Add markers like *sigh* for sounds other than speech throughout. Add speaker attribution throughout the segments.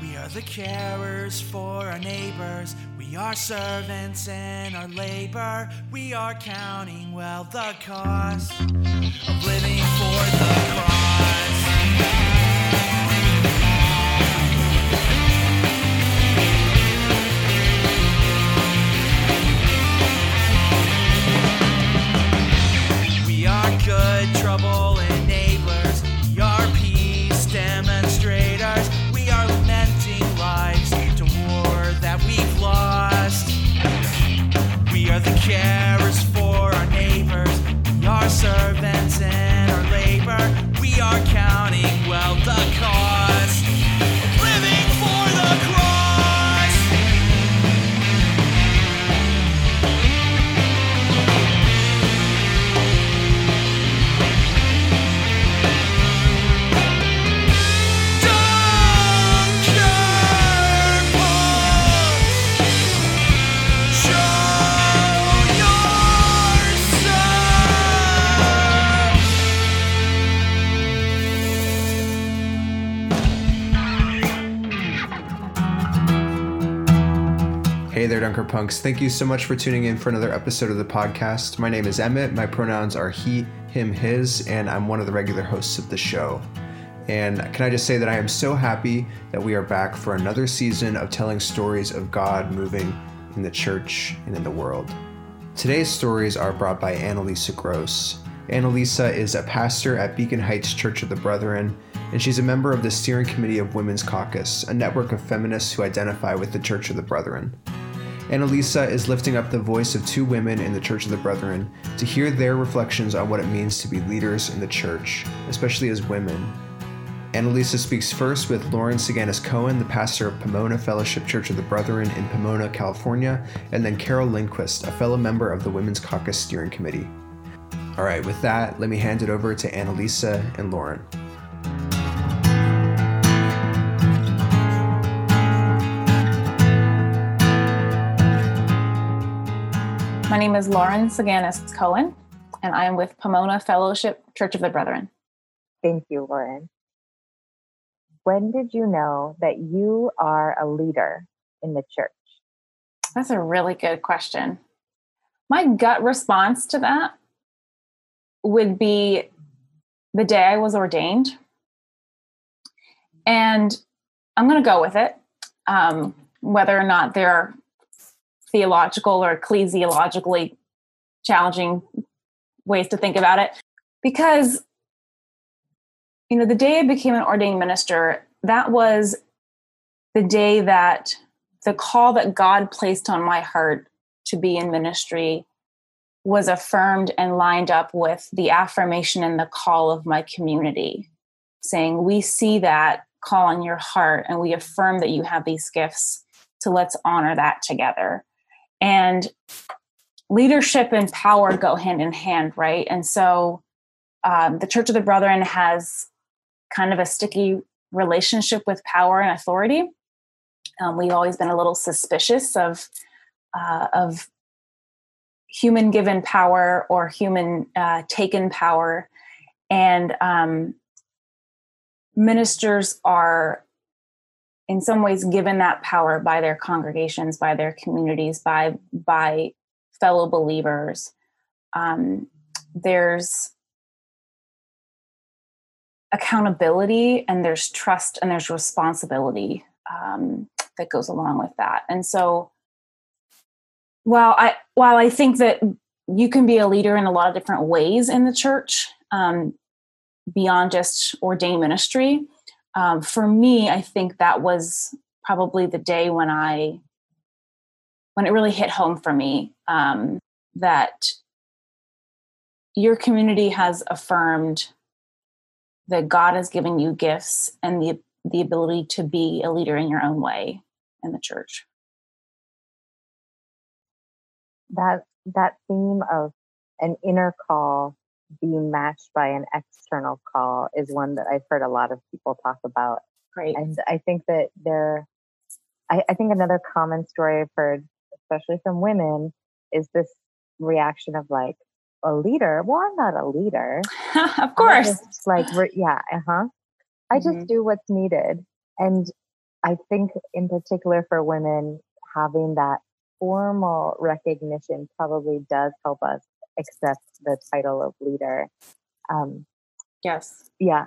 Speaker 1: We are the carers for our neighbors. We are servants in our labor. We are counting well the cost of living for the cross.
Speaker 2: Hey there, Dunker Punks. Thank you so much for tuning in for another episode of the podcast. My name is Emmett. My pronouns are he, him, his, and I'm one of the regular hosts of the show. And can I just say that I am so happy that we are back for another season of telling stories of God moving in the church and in the world. Today's stories are brought by Annalisa Gross. Annalisa is a pastor at Beacon Heights Church of the Brethren, and she's a member of the steering committee of Women's Caucus, a network of feminists who identify with the Church of the Brethren. Annalisa is lifting up the voice of two women in the Church of the Brethren to hear their reflections on what it means to be leaders in the church, especially as women. Annalisa speaks first with Lauren Seganos Cohen, the pastor of Pomona Fellowship Church of the Brethren in Pomona, California, and then Carol Lindquist, a fellow member of the Women's Caucus Steering Committee. All right, with that, let me hand it over to Annalisa and Lauren.
Speaker 3: My name is Lauren Seganos Cohen, and I am with Pomona Fellowship Church of the Brethren.
Speaker 4: Thank you, Lauren. When did you know that you are a leader in the church?
Speaker 3: That's a really good question. My gut response to that would be the day I was ordained. And I'm going to go with it, um, whether or not there are theological or ecclesiologically challenging ways to think about it. Because, you know, the day I became an ordained minister, that was the day that the call that God placed on my heart to be in ministry was affirmed and lined up with the affirmation and the call of my community, saying, We see that call on your heart and we affirm that you have these gifts. So let's honor that together. And leadership and power go hand in hand, right? And so um, the Church of the Brethren has kind of a sticky relationship with power and authority. Um, we've always been a little suspicious of uh, of human given power or human uh, taken power, and um, ministers are in some ways given that power by their congregations, by their communities, by by fellow believers. Um, there's accountability and there's trust and there's responsibility um, that goes along with that. And so, while I while I think that you can be a leader in a lot of different ways in the church, um, beyond just ordained ministry, um, for me, I think that was probably the day when I when it really hit home for me um, that your community has affirmed that God has given you gifts and the the ability to be a leader in your own way in the church.
Speaker 4: That that theme of an inner call being matched by an external call is one that I've heard a lot of people talk about.
Speaker 3: Great.
Speaker 4: And I think that there, I, I think another common story I've heard, especially from women, is this reaction of like, a leader? Well, I'm not a leader. *laughs*
Speaker 3: of course.
Speaker 4: just, like, yeah, uh huh. I
Speaker 3: Mhm.
Speaker 4: just do what's needed. And I think, in particular for women, having that formal recognition probably does help us accept the title of leader. Um,
Speaker 3: yes.
Speaker 4: Yeah.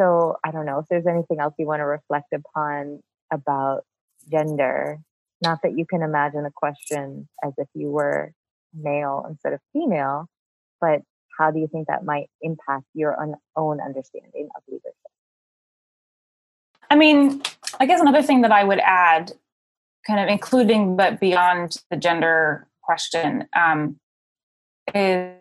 Speaker 4: So I don't know if there's anything else you want to reflect upon about gender. Not that you can imagine a question as if you were male instead of female, but how do you think that might impact your own understanding of leadership?
Speaker 3: I mean, I guess another thing that I would add, kind of including but beyond the gender question, um, is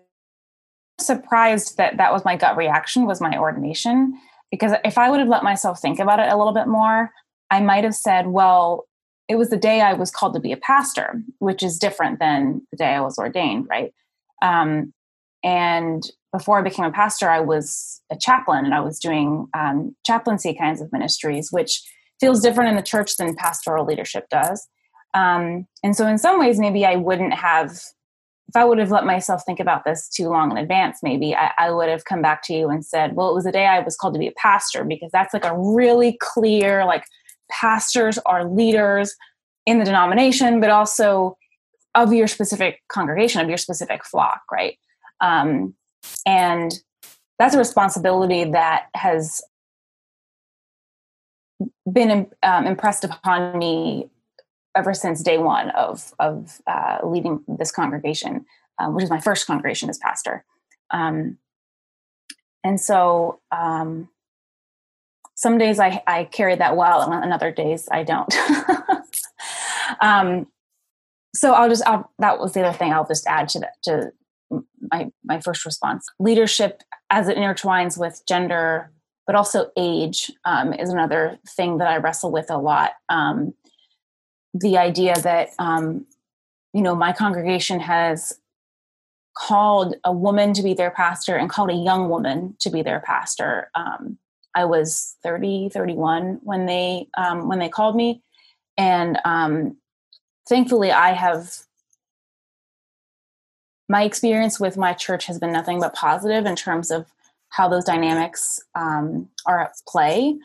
Speaker 3: surprised that that was my gut reaction was my ordination because if I would have let myself think about it a little bit more, I might have said, well, it was the day I was called to be a pastor, which is different than the day I was ordained, right? Um, and before I became a pastor, I was a chaplain and I was doing um, chaplaincy kinds of ministries, which feels different in the church than pastoral leadership does. Um, and so, in some ways, maybe I wouldn't have, if I would have let myself think about this too long in advance, maybe I, I would have come back to you and said, well, it was the day I was called to be a pastor because that's like a really clear, like, pastors are leaders in the denomination, but also of your specific congregation, of your specific flock, right? Um, and that's a responsibility that has been um, impressed upon me ever since day one of of uh, leading this congregation, um, which is my first congregation as pastor. Um, and so um, some days I, I carry that well, and other days I don't. *laughs* um, so I'll just I'll, that was the other thing I'll just add to that to my my first response. Leadership as it intertwines with gender, but also age, um, is another thing that I wrestle with a lot. Um, the idea that um, you know my congregation has called a woman to be their pastor and called a young woman to be their pastor. Um, I was 30, 31 when they um, when they called me, and um, thankfully I have my experience with my church has been nothing but positive in terms of how those dynamics um, are at play.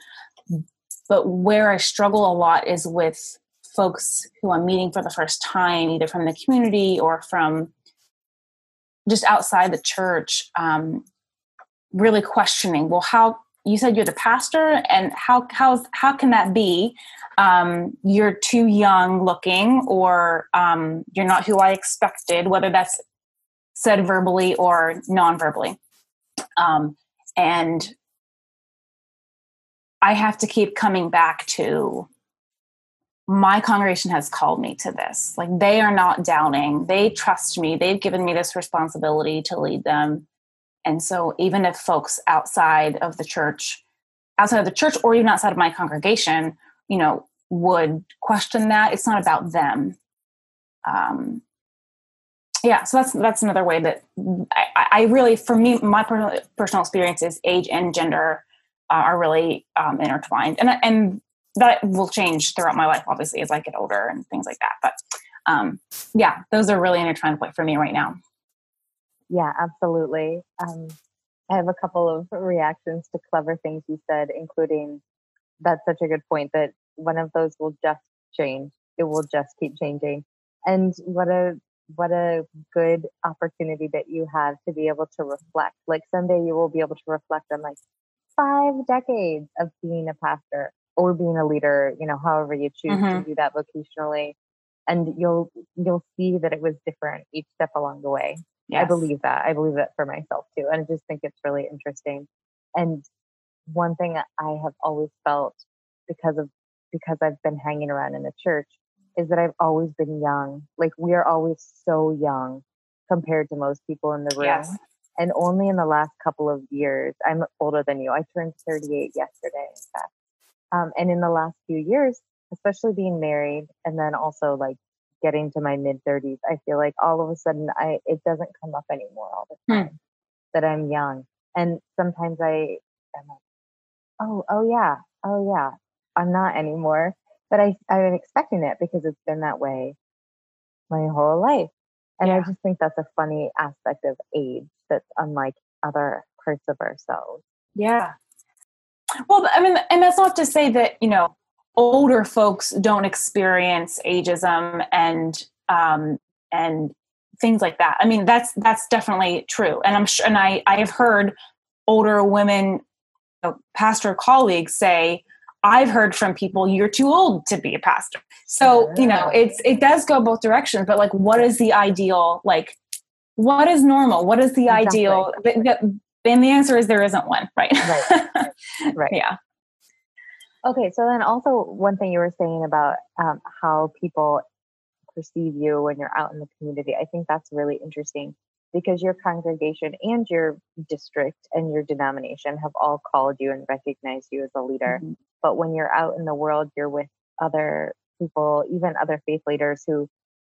Speaker 3: But where I struggle a lot is with folks who I'm meeting for the first time, either from the community or from just outside the church, um, really questioning, well, how you said you're the pastor, and how how how can that be? Um, you're too young looking, or um, you're not who I expected. Whether that's said verbally or non-verbally, um, and I have to keep coming back to my congregation has called me to this. Like they are not doubting. They trust me. They've given me this responsibility to lead them. And so even if folks outside of the church, outside of the church or even outside of my congregation, you know, would question that, it's not about them. Um, yeah, so that's that's another way that I, I really, for me, my personal, personal experiences, age and gender uh, are really um, intertwined, and and that will change throughout my life, obviously, as I get older and things like that. But um, yeah, those are really intertwined point for me right now.
Speaker 4: Yeah, absolutely. Um, I have a couple of reactions to clever things you said, including that's such a good point that one of those will just change. It will just keep changing. And what a what a good opportunity that you have to be able to reflect. Like someday you will be able to reflect on like five decades of being a pastor or being a leader, you know, however you choose mm-hmm. to do that vocationally. And you'll you'll see that it was different each step along the way. Yes. I believe that. I believe that for myself too. And I just think it's really interesting. And one thing I have always felt because of because I've been hanging around in the church is that I've always been young. Like we are always so young compared to most people in the room. Yes. And only in the last couple of years, I'm older than you. I turned 38 yesterday, in fact. Um, and in the last few years, especially being married and then also like getting to my mid 30s, I feel like all of a sudden I it doesn't come up anymore all the hmm. time hmm. that I'm young. And sometimes I am like, oh, oh yeah, oh yeah, I'm not anymore. But I I'm expecting it because it's been that way my whole life. And yeah. I just think that's a funny aspect of age that's unlike other parts of ourselves.
Speaker 3: Yeah. Well, I mean, and that's not to say that, you know, older folks don't experience ageism and um, and things like that. I mean, that's that's definitely true, and I'm sure. And I I have heard older women, you know, pastor colleagues say, "I've heard from people you're too old to be a pastor." So you know, it's it does go both directions. But like, what is the ideal? Like, what is normal? What is the exactly. ideal? Then the answer is there isn't one, right?
Speaker 4: Right. *laughs* right.
Speaker 3: yeah.
Speaker 4: Okay, so then also one thing you were saying about um, how people perceive you when you're out in the community, I think that's really interesting because your congregation and your district and your denomination have all called you and recognized you as a leader. Mm-hmm. But when you're out in the world, you're with other people, even other faith leaders who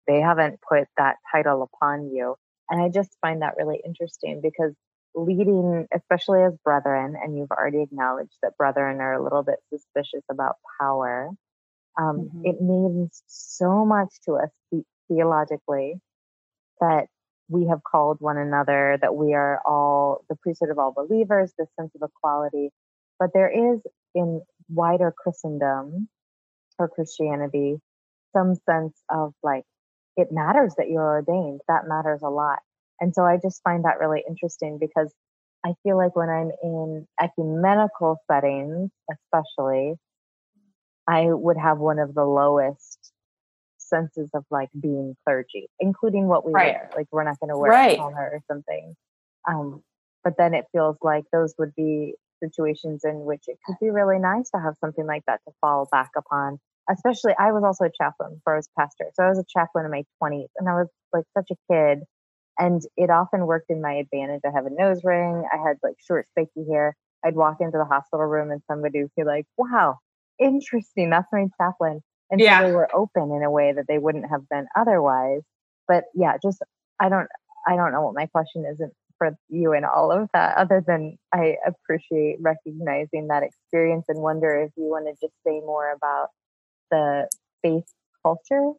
Speaker 4: they haven't put that title upon you. And I just find that really interesting because leading, especially as brethren, and you've already acknowledged that brethren are a little bit suspicious about power. Um, mm-hmm. It means so much to us theologically that we have called one another, that we are all the priesthood of all believers, this sense of equality. But there is in wider Christendom or Christianity some sense of like, it matters that you're ordained. That matters a lot. And so I just find that really interesting because I feel like when I'm in ecumenical settings, especially, I would have one of the lowest senses of like being clergy, including what we right. wear. Like we're not going to wear right. a collar or something. Um, but then it feels like those would be situations in which it could be really nice to have something like that to fall back upon. Especially, I was also a chaplain before I was pastor. So I was a chaplain in my 20s and I was like such a kid and it often worked in my advantage. I have a nose ring. I had like short, spiky hair. I'd walk into the hospital room and somebody would be like, wow, interesting. That's my chaplain. And yeah. so they were open in a way that they wouldn't have been otherwise. But yeah, just, I don't, I don't know what my question is for you and all of that, other than I appreciate recognizing that experience and wonder if you want to just say more about the faith culture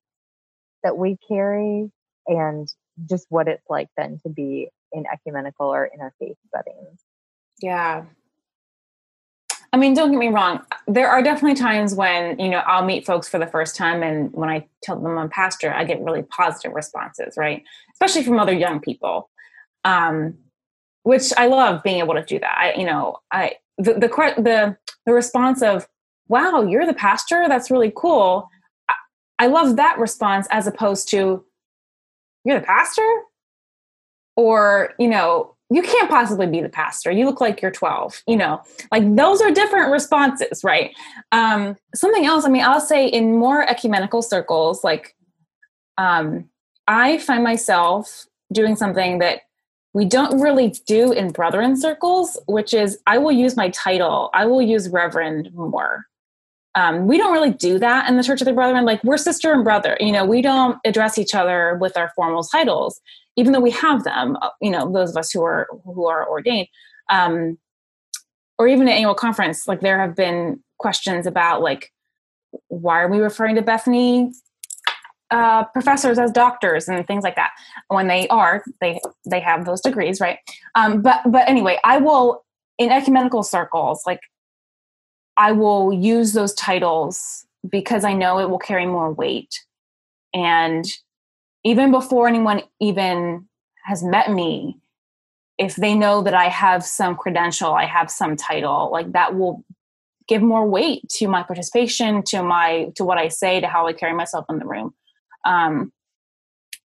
Speaker 4: that we carry and just what it's like then to be in ecumenical or interfaith settings.
Speaker 3: Yeah. I mean, don't get me wrong. There are definitely times when, you know, I'll meet folks for the first time and when I tell them I'm pastor, I get really positive responses, right? Especially from other young people. Um, which I love being able to do that. I, you know, I the the the, the response of, "Wow, you're the pastor. That's really cool." I, I love that response as opposed to, you're the pastor? Or, you know, you can't possibly be the pastor. You look like you're 12. You know, like those are different responses, right? Um, something else, I mean, I'll say in more ecumenical circles, like um, I find myself doing something that we don't really do in brethren circles, which is I will use my title, I will use reverend more um, we don't really do that in the Church of the Brethren. Like we're sister and brother. You know, we don't address each other with our formal titles, even though we have them. Uh, you know, those of us who are who are ordained, um, or even at annual conference, like there have been questions about like why are we referring to Bethany uh, professors as doctors and things like that when they are they they have those degrees, right? Um, but but anyway, I will in ecumenical circles like I will use those titles because I know it will carry more weight. And even before anyone even has met me, if they know that I have some credential, I have some title, like that will give more weight to my participation, to my to what I say, to how I carry myself in the room. Um,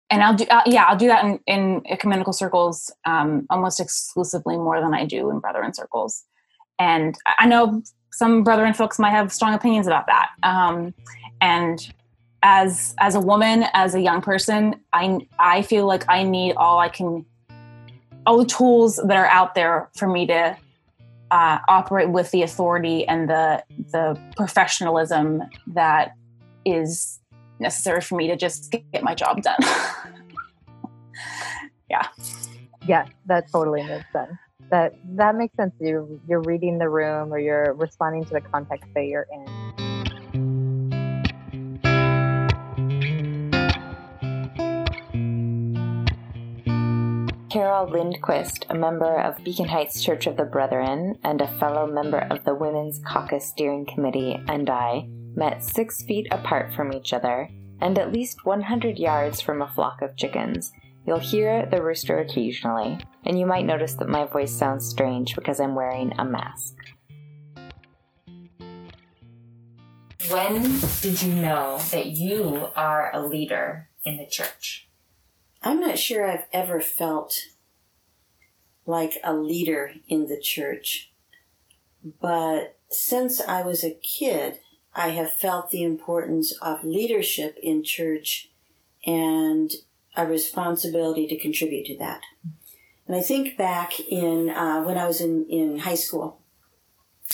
Speaker 3: and I'll do uh, yeah, I'll do that in, in ecumenical circles um, almost exclusively more than I do in brethren circles. And I know some brethren folks might have strong opinions about that. Um, and as as a woman, as a young person, I I feel like I need all I can, all the tools that are out there for me to uh, operate with the authority and the the professionalism that is necessary for me to just get my job done. *laughs* yeah.
Speaker 4: Yeah, that totally makes sense that that makes sense. You're you're reading the room or you're responding to the context that you're in.
Speaker 5: Carol Lindquist, a member of Beacon Heights Church of the Brethren and a fellow member of the Women's Caucus Steering Committee, and I met six feet apart from each other and at least 100 yards from a flock of chickens. You'll hear the rooster occasionally, and you might notice that my voice sounds strange because I'm wearing a mask. When did you know that you are a leader in the church?
Speaker 6: I'm not sure I've ever felt like a leader in the church, but since I was a kid, I have felt the importance of leadership in church and a responsibility to contribute to that. And I think back in uh, when I was in, in high school,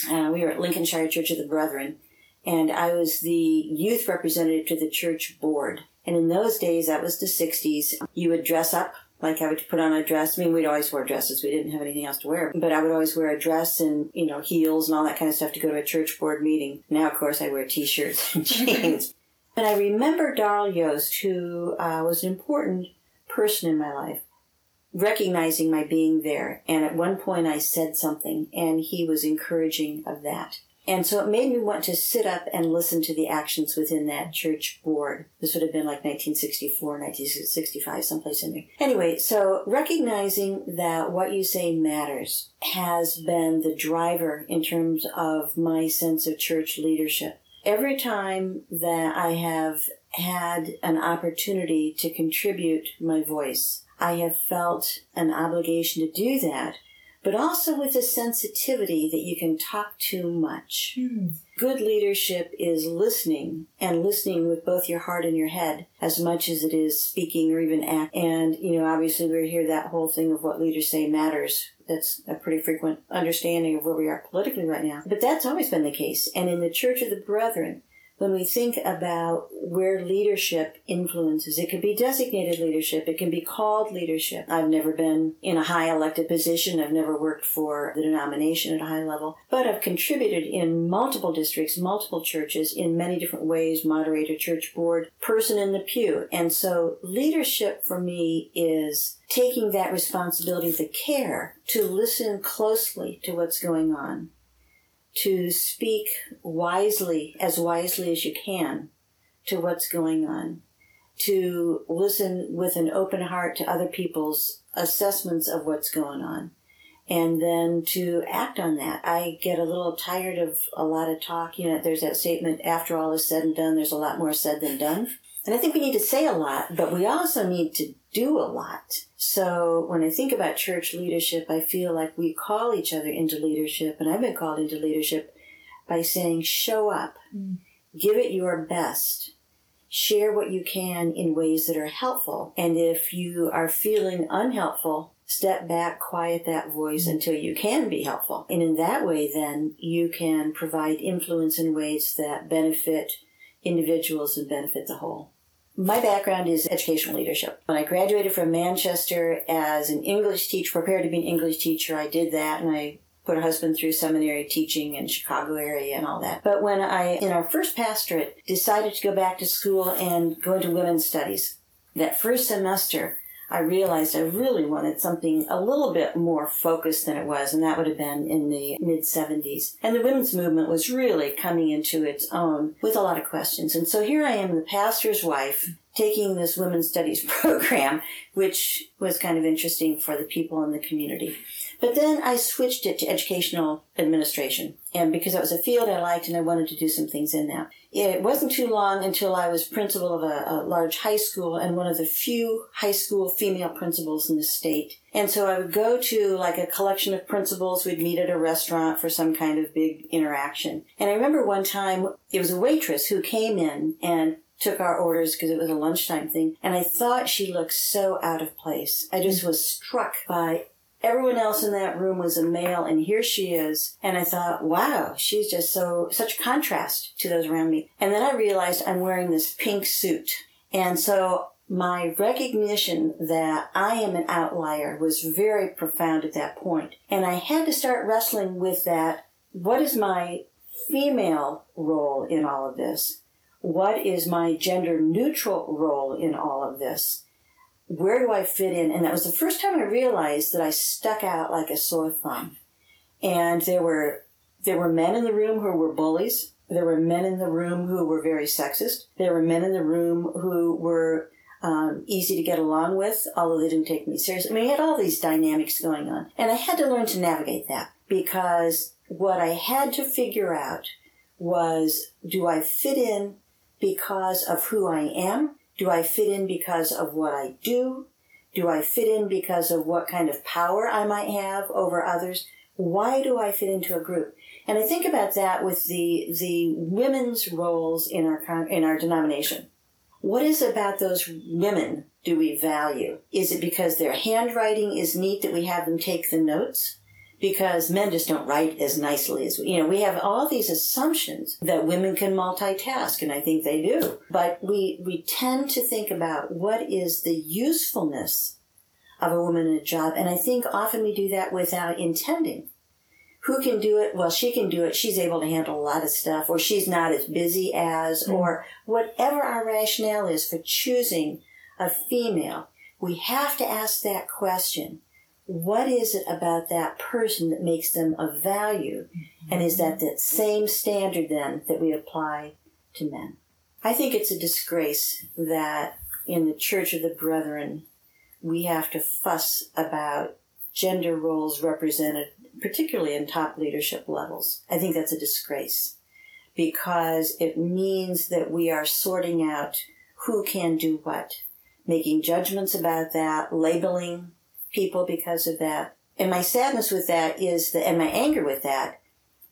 Speaker 6: uh, we were at Lincolnshire Church of the Brethren, and I was the youth representative to the church board. And in those days, that was the 60s, you would dress up like I would put on a dress. I mean, we'd always wear dresses. We didn't have anything else to wear. But I would always wear a dress and, you know, heels and all that kind of stuff to go to a church board meeting. Now, of course, I wear t-shirts and *laughs* jeans. But I remember Darl Yost, who uh, was an important person in my life, recognizing my being there. And at one point I said something and he was encouraging of that. And so it made me want to sit up and listen to the actions within that church board. This would have been like 1964, 1965, someplace in there. Anyway, so recognizing that what you say matters has been the driver in terms of my sense of church leadership. Every time that I have had an opportunity to contribute my voice, I have felt an obligation to do that but also with a sensitivity that you can talk too much. Mm. Good leadership is listening and listening with both your heart and your head as much as it is speaking or even act. And, you know, obviously we hear that whole thing of what leaders say matters. That's a pretty frequent understanding of where we are politically right now. But that's always been the case. And in the Church of the Brethren, when we think about where leadership influences, it could be designated leadership, it can be called leadership. I've never been in a high elected position, I've never worked for the denomination at a high level, but I've contributed in multiple districts, multiple churches in many different ways, moderator, church board, person in the pew. And so leadership for me is taking that responsibility, the care to listen closely to what's going on to speak wisely, as wisely as you can, to what's going on, to listen with an open heart to other people's assessments of what's going on, and then to act on that. I get a little tired of a lot of talk. You know, there's that statement, after all is said and done, there's a lot more said than done. And I think we need to say a lot, but we also need to do a lot. So when I think about church leadership, I feel like we call each other into leadership, and I've been called into leadership by saying, show up, mm. give it your best, share what you can in ways that are helpful. And if you are feeling unhelpful, step back, quiet that voice mm. until you can be helpful. And in that way, then you can provide influence in ways that benefit individuals and benefit the whole. My background is educational leadership. When I graduated from Manchester as an English teacher, prepared to be an English teacher, I did that and I put a husband through seminary teaching in Chicago area and all that. But when I, in our first pastorate, decided to go back to school and go into women's studies, that first semester, I realized I really wanted something a little bit more focused than it was, and that would have been in the mid 70s. And the women's movement was really coming into its own with a lot of questions. And so here I am, the pastor's wife, taking this women's studies *laughs* program, which was kind of interesting for the people in the community. But then I switched it to educational administration. And because that was a field I liked and I wanted to do some things in that. It wasn't too long until I was principal of a, a large high school and one of the few high school female principals in the state. And so I would go to like a collection of principals. We'd meet at a restaurant for some kind of big interaction. And I remember one time it was a waitress who came in and took our orders because it was a lunchtime thing. And I thought she looked so out of place. I just was struck by everyone else in that room was a male and here she is and i thought wow she's just so such contrast to those around me. And then i realized i'm wearing this pink suit. And so my recognition that i am an outlier was very profound at that point. And i had to start wrestling with that. What is my female role in all of this? What is my gender neutral role in all of this where do I fit in? And that was the first time I realized that I stuck out like a sore thumb. And there were there were men in the room who were bullies, There were men in the room who were very sexist. There were men in the room who were um, easy to get along with, although they didn't take me seriously. I mean, we had all these dynamics going on. And I had to learn to navigate that because what I had to figure out was do I fit in because of who I am? Do I fit in because of what I do? Do I fit in because of what kind of power I might have over others? Why do I fit into a group? And I think about that with the the women's roles in our in our denomination. What is about those women do we value? Is it because their handwriting is neat that we have them take the notes? Because men just don't write as nicely as we, you know, we have all these assumptions that women can multitask, and I think they do. But we, we tend to think about what is the usefulness of a woman in a job, and I think often we do that without intending who can do it? Well, she can do it. She's able to handle a lot of stuff, or she's not as busy as, mm or whatever our rationale is for choosing a female. We have to ask that question. What is it about that person that makes them of value? Mm-hmm. And is that that same standard then that we apply to men? I think it's a disgrace that in the Church of the Brethren, we have to fuss about gender roles represented particularly in top leadership levels. I think that's a disgrace because it means that we are sorting out who can do what, making judgments about that, labeling people because of that. And my sadness with that is that, and my anger with that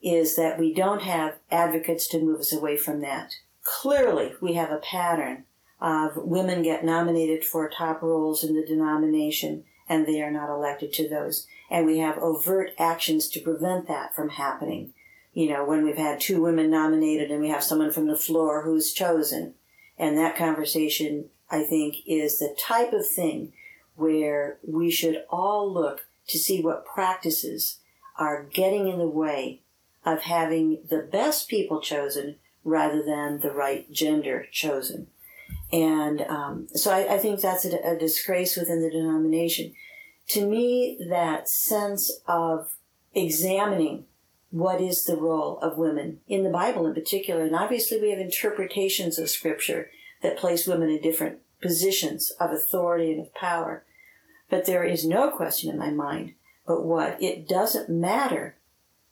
Speaker 6: is that we don't have advocates to move us away from that. Clearly, we have a pattern of women get nominated for top roles in the denomination and they are not elected to those and we have overt actions to prevent that from happening. You know, when we've had two women nominated and we have someone from the floor who's chosen. And that conversation, I think, is the type of thing where we should all look to see what practices are getting in the way of having the best people chosen rather than the right gender chosen. And um, so I, I, think that's a, a disgrace within the denomination to me, that sense of examining what is the role of women in the Bible in particular, and obviously we have interpretations of Scripture that place women in different positions of authority and of power. But there is no question in my mind but what it doesn't matter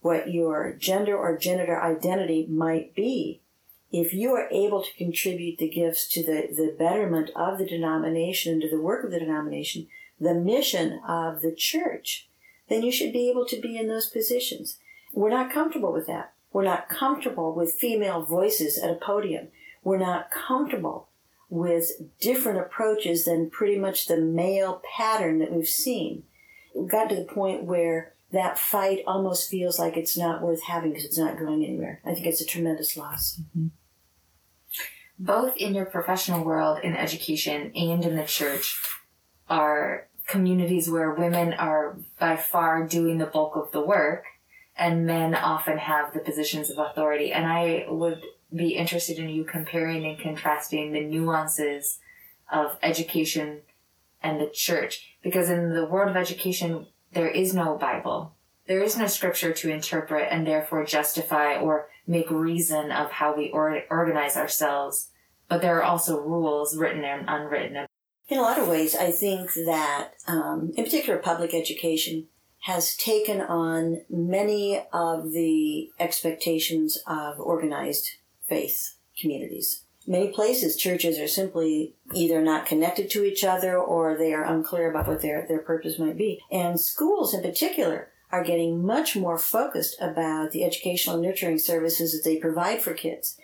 Speaker 6: what your gender or gender identity might be. If you are able to contribute the gifts to the, the betterment of the denomination and to the work of the denomination, the mission of the church, then you should be able to be in those positions. We're not comfortable with that. We're not comfortable with female voices at a podium. We're not comfortable with different approaches than pretty much the male pattern that we've seen. We've got to the point where that fight almost feels like it's not worth having because it's not going anywhere. I think it's a tremendous loss.
Speaker 5: Mm-hmm. Both in your professional world, in education, and in the church, are communities where women are by far doing the bulk of the work and men often have the positions of authority. And I would be interested in you comparing and contrasting the nuances of education and the church. Because in the world of education, there is no Bible. There is no scripture to interpret and therefore justify or make reason of how we or- organize ourselves. But there are also rules, written and unwritten,
Speaker 6: in a lot of ways, I think that, um, in particular, public education has taken on many of the expectations of organized faith communities. Many places, churches are simply either not connected to each other or they are unclear about what their, their purpose might be. And schools in particular are getting much more focused about the educational nurturing services that they provide for kids.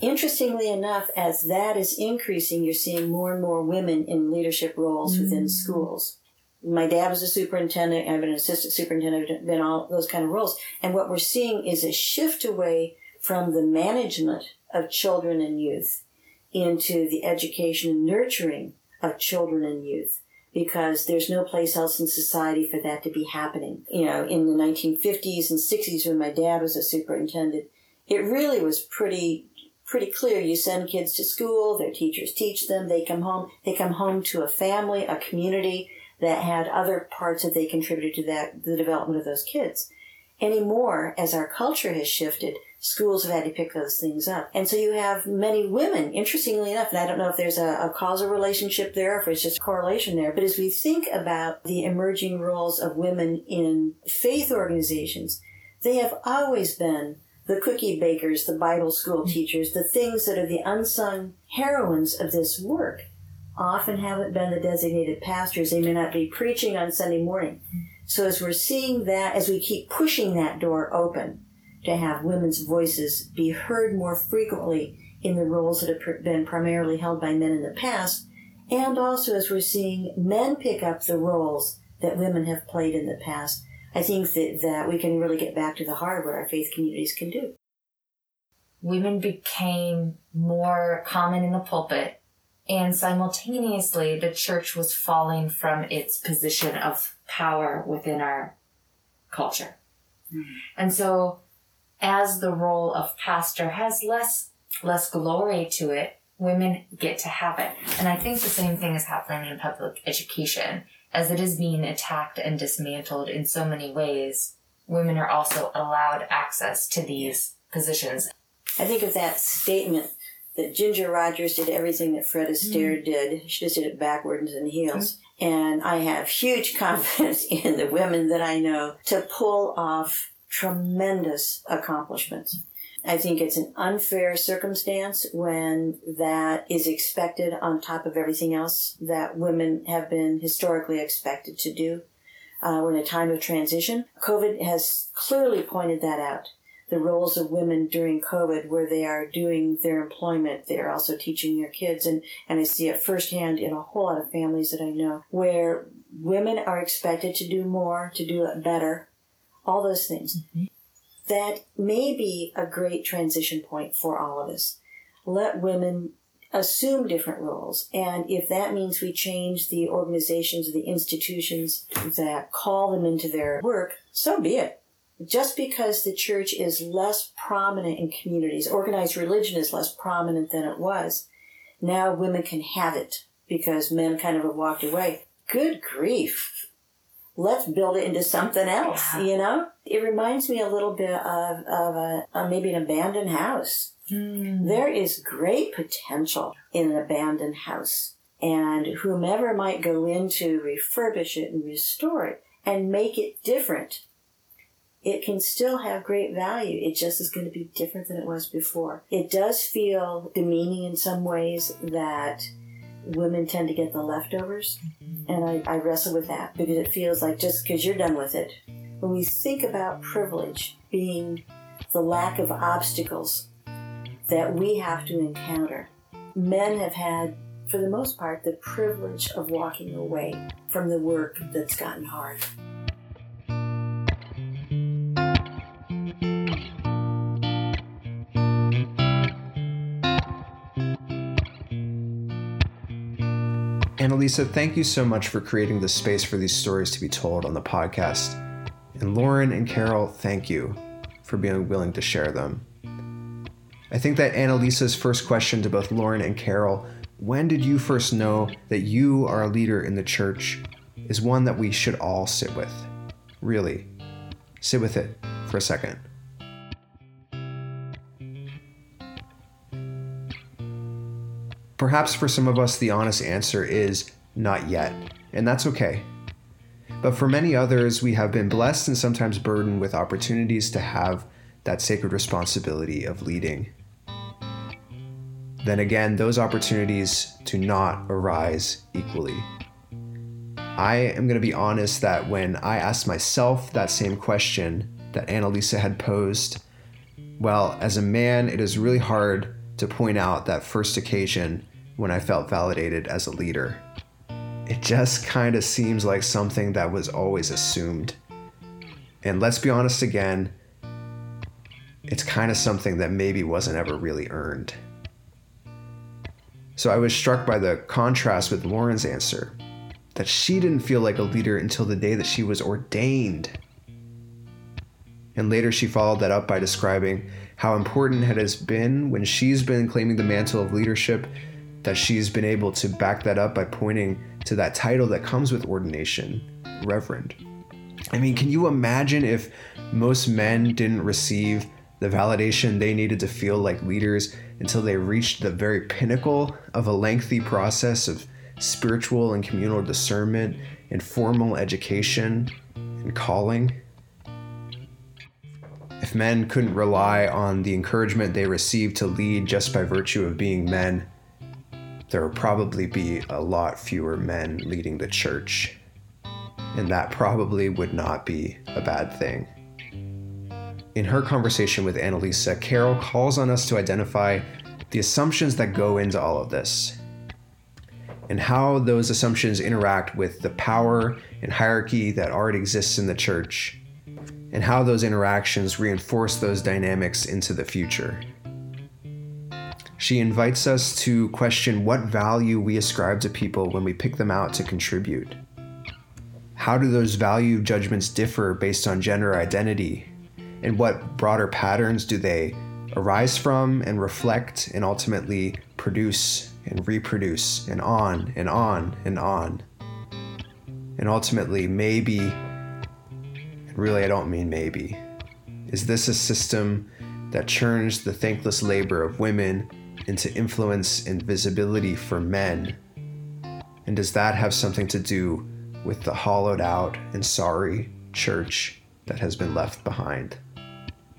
Speaker 6: Interestingly enough, as that is increasing, you're seeing more and more women in leadership roles mm-hmm. within schools. My dad was a superintendent, I've been an assistant superintendent, been all those kind of roles. And what we're seeing is a shift away from the management of children and youth into the education and nurturing of children and youth because there's no place else in society for that to be happening. You know, in the 1950s and 60s when my dad was a superintendent, it really was pretty pretty clear. You send kids to school, their teachers teach them, they come home, they come home to a family, a community that had other parts that they contributed to that, the development of those kids. Anymore, as our culture has shifted, schools have had to pick those things up. And so you have many women, interestingly enough, and I don't know if there's a, a causal relationship there, or if it's just a correlation there, but as we think about the emerging roles of women in faith organizations, they have always been the cookie bakers, the Bible school mm-hmm. teachers, the things that are the unsung heroines of this work often haven't been the designated pastors. They may not be preaching on Sunday morning. Mm-hmm. So as we're seeing that, as we keep pushing that door open to have women's voices be heard more frequently in the roles that have been primarily held by men in the past, and also as we're seeing men pick up the roles that women have played in the past, I think that, that we can really get back to the heart of what our faith communities can do.
Speaker 7: Women became more common in the pulpit, and simultaneously, the church was falling from its position of power within our culture. Mm. And so, as the role of pastor has less less glory to it, women get to have it. And I think the same thing is happening in public education as it is being attacked and dismantled in so many ways, women are also allowed access to these positions.
Speaker 6: I think of that statement that Ginger Rogers did everything that Fred Astaire mm. did. She just did it backwards and heels. Mm. And I have huge *laughs* confidence in the women that I know to pull off tremendous accomplishments. I think it's an unfair circumstance when that is expected on top of everything else that women have been historically expected to do. Uh, we're in a time of transition. COVID has clearly pointed that out. The roles of women during COVID, where they are doing their employment, they are also teaching their kids. And, and I see it firsthand in a whole lot of families that I know where women are expected to do more, to do it better, all those things. Mm-hmm that may be a great transition point for all of us. Let women assume different roles. And if that means we change the organizations, or the institutions that call them into their work, so be it. Just because the church is less prominent in communities, organized religion is less prominent than it was, now women can have it because men kind of have walked away. Good grief let's build it into something else, yeah. you know? It reminds me a little bit of, of a, a maybe an abandoned house. Mm. There is great potential in an abandoned house. And whomever might go in to refurbish it and restore it and make it different, it can still have great value. It just is going to be different than it was before. It does feel demeaning in some ways that women tend to get the leftovers. Mm-hmm. And I, I wrestle with that because it feels like just because you're done with it. When we think about privilege being the lack of obstacles that we have to encounter, men have had, for the most part, the privilege of walking away from the work that's gotten hard.
Speaker 2: Annalisa, thank you so much for creating the space for these stories to be told on the podcast. And Lauren and Carol, thank you for being willing to share them. I think that Annalisa's first question to both Lauren and Carol, when did you first know that you are a leader in the church, is one that we should all sit with. Really. Sit with it for a second. Perhaps for some of us, the honest answer is not yet, and that's okay. But for many others, we have been blessed and sometimes burdened with opportunities to have that sacred responsibility of leading. Then again, those opportunities do not arise equally. I am going to be honest that when I asked myself that same question that Annalisa had posed, well, as a man, it is really hard to point out that first occasion when I felt validated as a leader. It just kind of seems like something that was always assumed. And let's be honest again, it's kind of something that maybe wasn't ever really earned. So I was struck by the contrast with Lauren's answer that she didn't feel like a leader until the day that she was ordained. And later she followed that up by describing how important it has been when she's been claiming the mantle of leadership that she's been able to back that up by pointing to that title that comes with ordination, Reverend. I mean, can you imagine if most men didn't receive the validation they needed to feel like leaders until they reached the very pinnacle of a lengthy process of spiritual and communal discernment and formal education and calling. Men couldn't rely on the encouragement they received to lead just by virtue of being men, there would probably be a lot fewer men leading the church. And that probably would not be a bad thing. In her conversation with Annalisa, Carol calls on us to identify the assumptions that go into all of this and how those assumptions interact with the power and hierarchy that already exists in the church, and how those interactions reinforce those dynamics into the future. She invites us to question what value we ascribe to people when we pick them out to contribute. How do those value judgments differ based on gender identity? And what broader patterns do they arise from and reflect and ultimately produce and reproduce and on and on and on? And ultimately, maybe, really, I don't mean maybe, is this a system that churns the thankless labor of women into influence and visibility for men? And does that have something to do with the hollowed out and sorry church that has been left behind?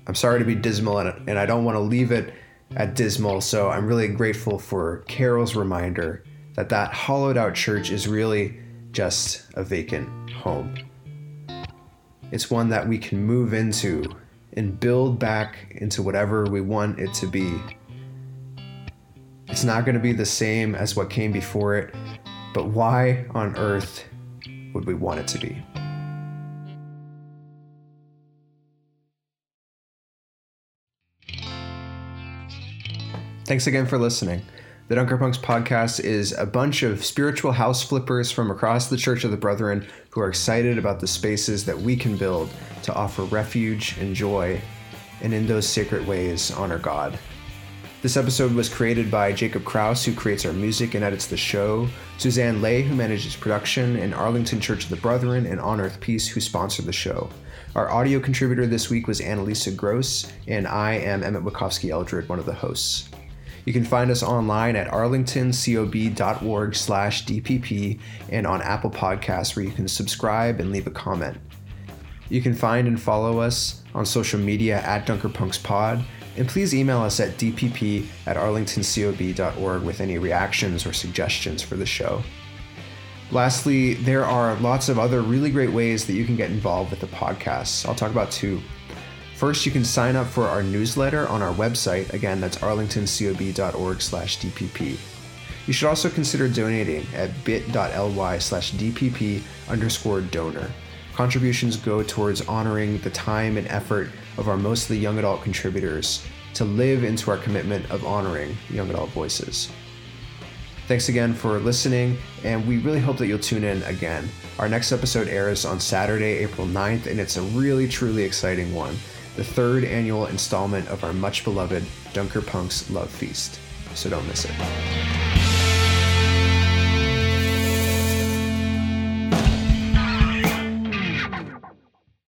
Speaker 2: I'm sorry to be dismal, and, I don't want to leave it at dismal, so I'm really grateful for Carol's reminder that that hollowed out church is really just a vacant home. It's one that we can move into and build back into whatever we want it to be it's not going to be the same as what came before it, but why on earth would we want it to be? Thanks again for listening. The Dunkerpunks podcast is a bunch of spiritual house flippers from across the Church of the Brethren who are excited about the spaces that we can build to offer refuge and joy, and in those sacred ways honor God. This episode was created by Jacob Kraus, who creates our music and edits the show, Suzanne Lay, who manages production, and Arlington Church of the Brethren and On Earth Peace, who sponsored the show. Our audio contributor this week was Annalisa Gross, and I am Emmett Witkovsky-Eldred, one of the hosts. You can find us online at arlingtoncob.org slash DPP and on Apple Podcasts where you can subscribe and leave a comment. You can find and follow us on social media at DunkerPunksPod and please email us at dpp at arlingtoncob.org with any reactions or suggestions for the show. Lastly, there are lots of other really great ways that you can get involved with the podcast. I'll talk about two. First, you can sign up for our newsletter on our website. Again, that's arlingtoncob.org slash DPP. You should also consider donating at bit.ly slash DPP underscore donor. Contributions go towards honoring the time and effort of our mostly young adult contributors to live into our commitment of honoring young adult voices. Thanks again for listening, and we really hope that you'll tune in again. Our next episode airs on Saturday, April 9th, and it's a really, truly exciting one the third annual installment of our much beloved Dunker Punks Love Feast. So don't miss it.